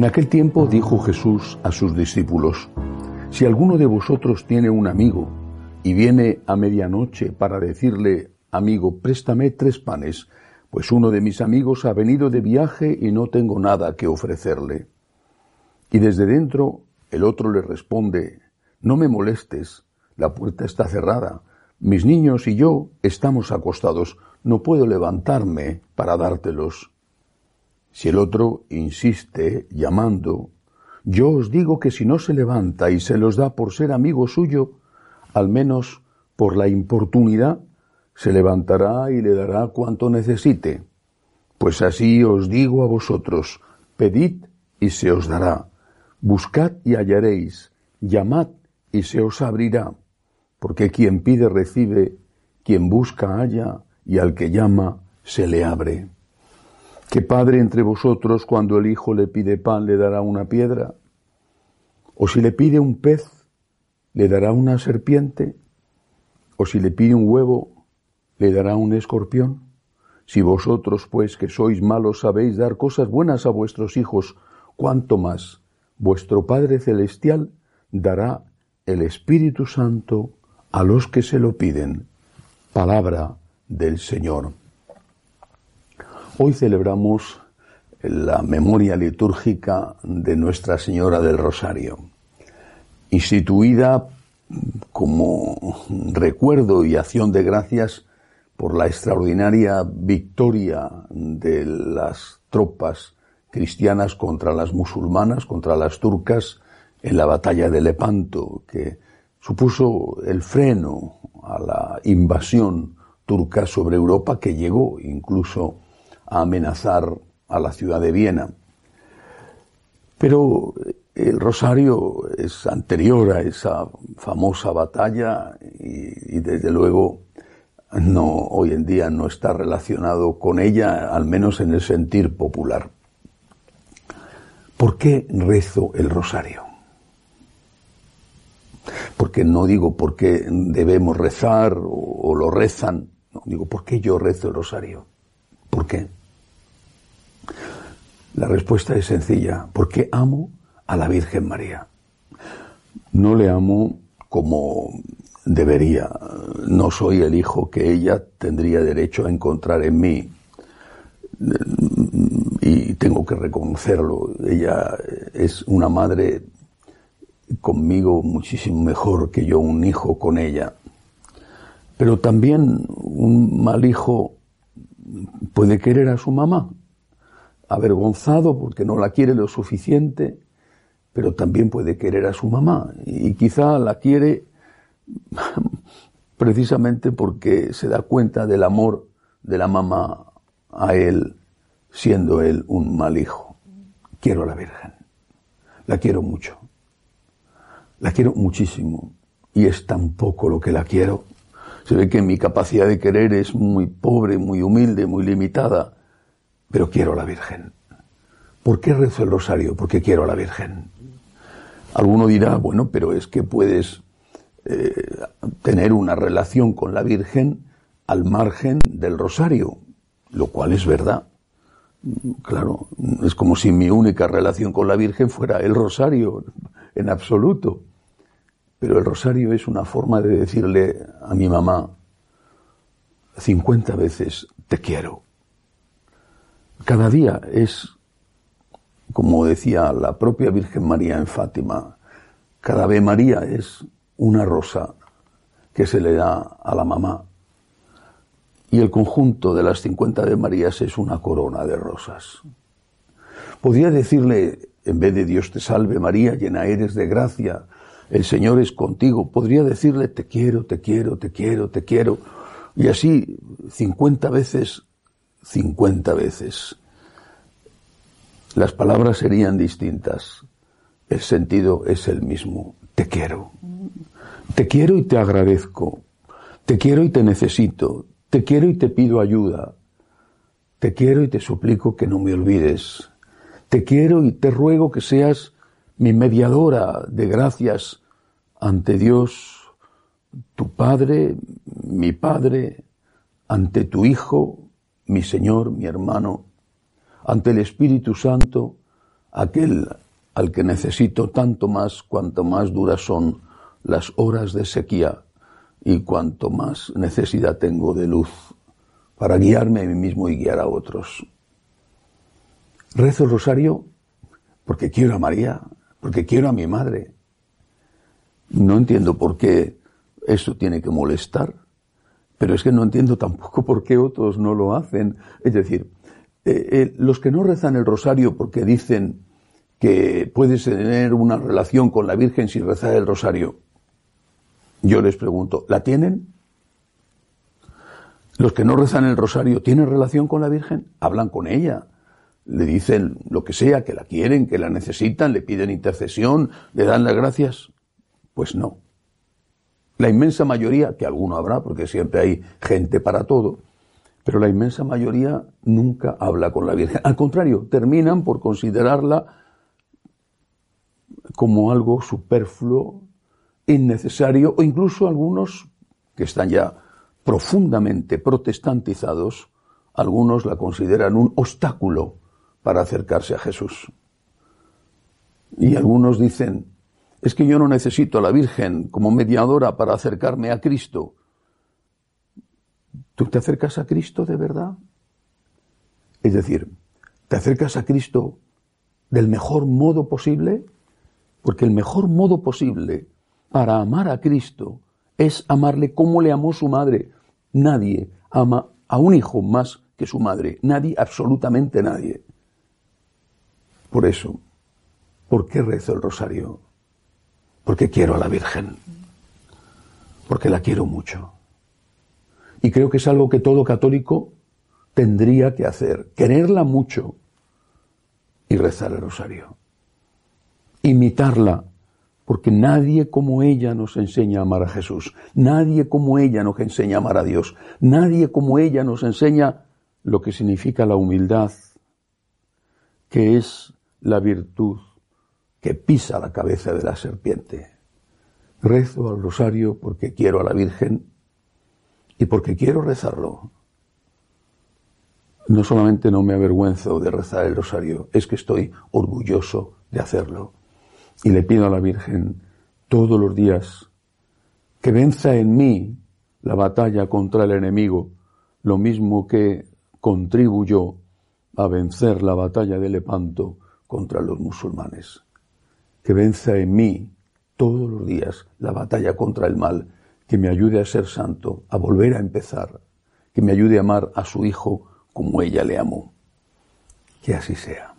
En aquel tiempo dijo Jesús a sus discípulos, Si alguno de vosotros tiene un amigo y viene a medianoche para decirle, amigo, préstame tres panes, pues uno de mis amigos ha venido de viaje y no tengo nada que ofrecerle. Y desde dentro el otro le responde, no me molestes, la puerta está cerrada, mis niños y yo estamos acostados, no puedo levantarme para dártelos. Si el otro insiste llamando, yo os digo que si no se levanta y se los da por ser amigo suyo, al menos por la importunidad, se levantará y le dará cuanto necesite. Pues así os digo a vosotros, pedid y se os dará, buscad y hallaréis, llamad y se os abrirá, porque quien pide recibe, quien busca halla, y al que llama se le abre. ¿Qué padre entre vosotros cuando el hijo le pide pan le dará una piedra? ¿O si le pide un pez, le dará una serpiente? ¿O si le pide un huevo, le dará un escorpión? Si vosotros, pues, que sois malos, sabéis dar cosas buenas a vuestros hijos, ¿cuánto más vuestro Padre Celestial dará el Espíritu Santo a los que se lo piden? Palabra del Señor. Hoy celebramos la memoria litúrgica de Nuestra Señora del Rosario, instituida como recuerdo y acción de gracias por la extraordinaria victoria de las tropas cristianas contra las musulmanas, contra las turcas, en la batalla de Lepanto, que supuso el freno a la invasión turca sobre Europa que llegó incluso a amenazar a la ciudad de Viena. Pero el Rosario es anterior a esa famosa batalla y, desde luego no hoy en día no está relacionado con ella, al menos en el sentir popular. ¿Por qué rezo el Rosario? Porque no digo por qué debemos rezar o, o lo rezan, no, digo por qué yo rezo el Rosario. ¿Por qué? La respuesta es sencilla, porque amo a la Virgen María. No le amo como debería. No soy el hijo que ella tendría derecho a encontrar en mí. Y tengo que reconocerlo. Ella es una madre conmigo muchísimo mejor que yo un hijo con ella. Pero también un mal hijo puede querer a su mamá, avergonzado porque no la quiere lo suficiente, pero también puede querer a su mamá. Y quizá la quiere precisamente porque se da cuenta del amor de la mamá a él, siendo él un mal hijo. Quiero a la Virgen, la quiero mucho, la quiero muchísimo. Y es tan poco lo que la quiero. Se ve que mi capacidad de querer es muy pobre, muy humilde, muy limitada, pero quiero a la Virgen. ¿Por qué rezo el rosario? Porque quiero a la Virgen. Alguno dirá, bueno, pero es que puedes eh, tener una relación con la Virgen al margen del rosario, lo cual es verdad. Claro, es como si mi única relación con la Virgen fuera el rosario, en absoluto. Pero el rosario es una forma de decirle a mi mamá 50 veces te quiero. Cada día es, como decía la propia Virgen María en Fátima, cada Ave María es una rosa que se le da a la mamá. Y el conjunto de las 50 Ave Marías es una corona de rosas. Podría decirle, en vez de Dios te salve María, llena eres de gracia, el Señor es contigo. Podría decirle, te quiero, te quiero, te quiero, te quiero. Y así, cincuenta veces, cincuenta veces. Las palabras serían distintas. El sentido es el mismo. Te quiero. Te quiero y te agradezco. Te quiero y te necesito. Te quiero y te pido ayuda. Te quiero y te suplico que no me olvides. Te quiero y te ruego que seas mi mediadora de gracias ante Dios, tu Padre, mi Padre, ante tu Hijo, mi Señor, mi hermano, ante el Espíritu Santo, aquel al que necesito tanto más cuanto más duras son las horas de sequía y cuanto más necesidad tengo de luz para guiarme a mí mismo y guiar a otros. Rezo el rosario porque quiero a María, porque quiero a mi madre. No entiendo por qué eso tiene que molestar, pero es que no entiendo tampoco por qué otros no lo hacen. Es decir, eh, eh, los que no rezan el rosario porque dicen que puedes tener una relación con la Virgen sin rezar el rosario, yo les pregunto, ¿la tienen? Los que no rezan el rosario, ¿tienen relación con la Virgen? Hablan con ella, le dicen lo que sea, que la quieren, que la necesitan, le piden intercesión, le dan las gracias. Pues no. La inmensa mayoría, que alguno habrá, porque siempre hay gente para todo, pero la inmensa mayoría nunca habla con la Virgen. Al contrario, terminan por considerarla como algo superfluo, innecesario, o incluso algunos que están ya profundamente protestantizados, algunos la consideran un obstáculo para acercarse a Jesús. Y algunos dicen, es que yo no necesito a la Virgen como mediadora para acercarme a Cristo. ¿Tú te acercas a Cristo de verdad? Es decir, ¿te acercas a Cristo del mejor modo posible? Porque el mejor modo posible para amar a Cristo es amarle como le amó su madre. Nadie ama a un hijo más que su madre. Nadie, absolutamente nadie. Por eso, ¿por qué rezo el rosario? Porque quiero a la Virgen. Porque la quiero mucho. Y creo que es algo que todo católico tendría que hacer. Quererla mucho y rezar el rosario. Imitarla porque nadie como ella nos enseña a amar a Jesús, nadie como ella nos enseña a amar a Dios, nadie como ella nos enseña lo que significa la humildad, que es la virtud que pisa la cabeza de la serpiente. Rezo al rosario porque quiero a la Virgen y porque quiero rezarlo. No solamente no me avergüenzo de rezar el rosario, es que estoy orgulloso de hacerlo y le pido a la Virgen todos los días que venza en mí la batalla contra el enemigo, lo mismo que contribuyó a vencer la batalla de Lepanto contra los musulmanes. Que venza en mí todos los días la batalla contra el mal, que me ayude a ser santo, a volver a empezar, que me ayude a amar a su Hijo como ella le amó. Que así sea.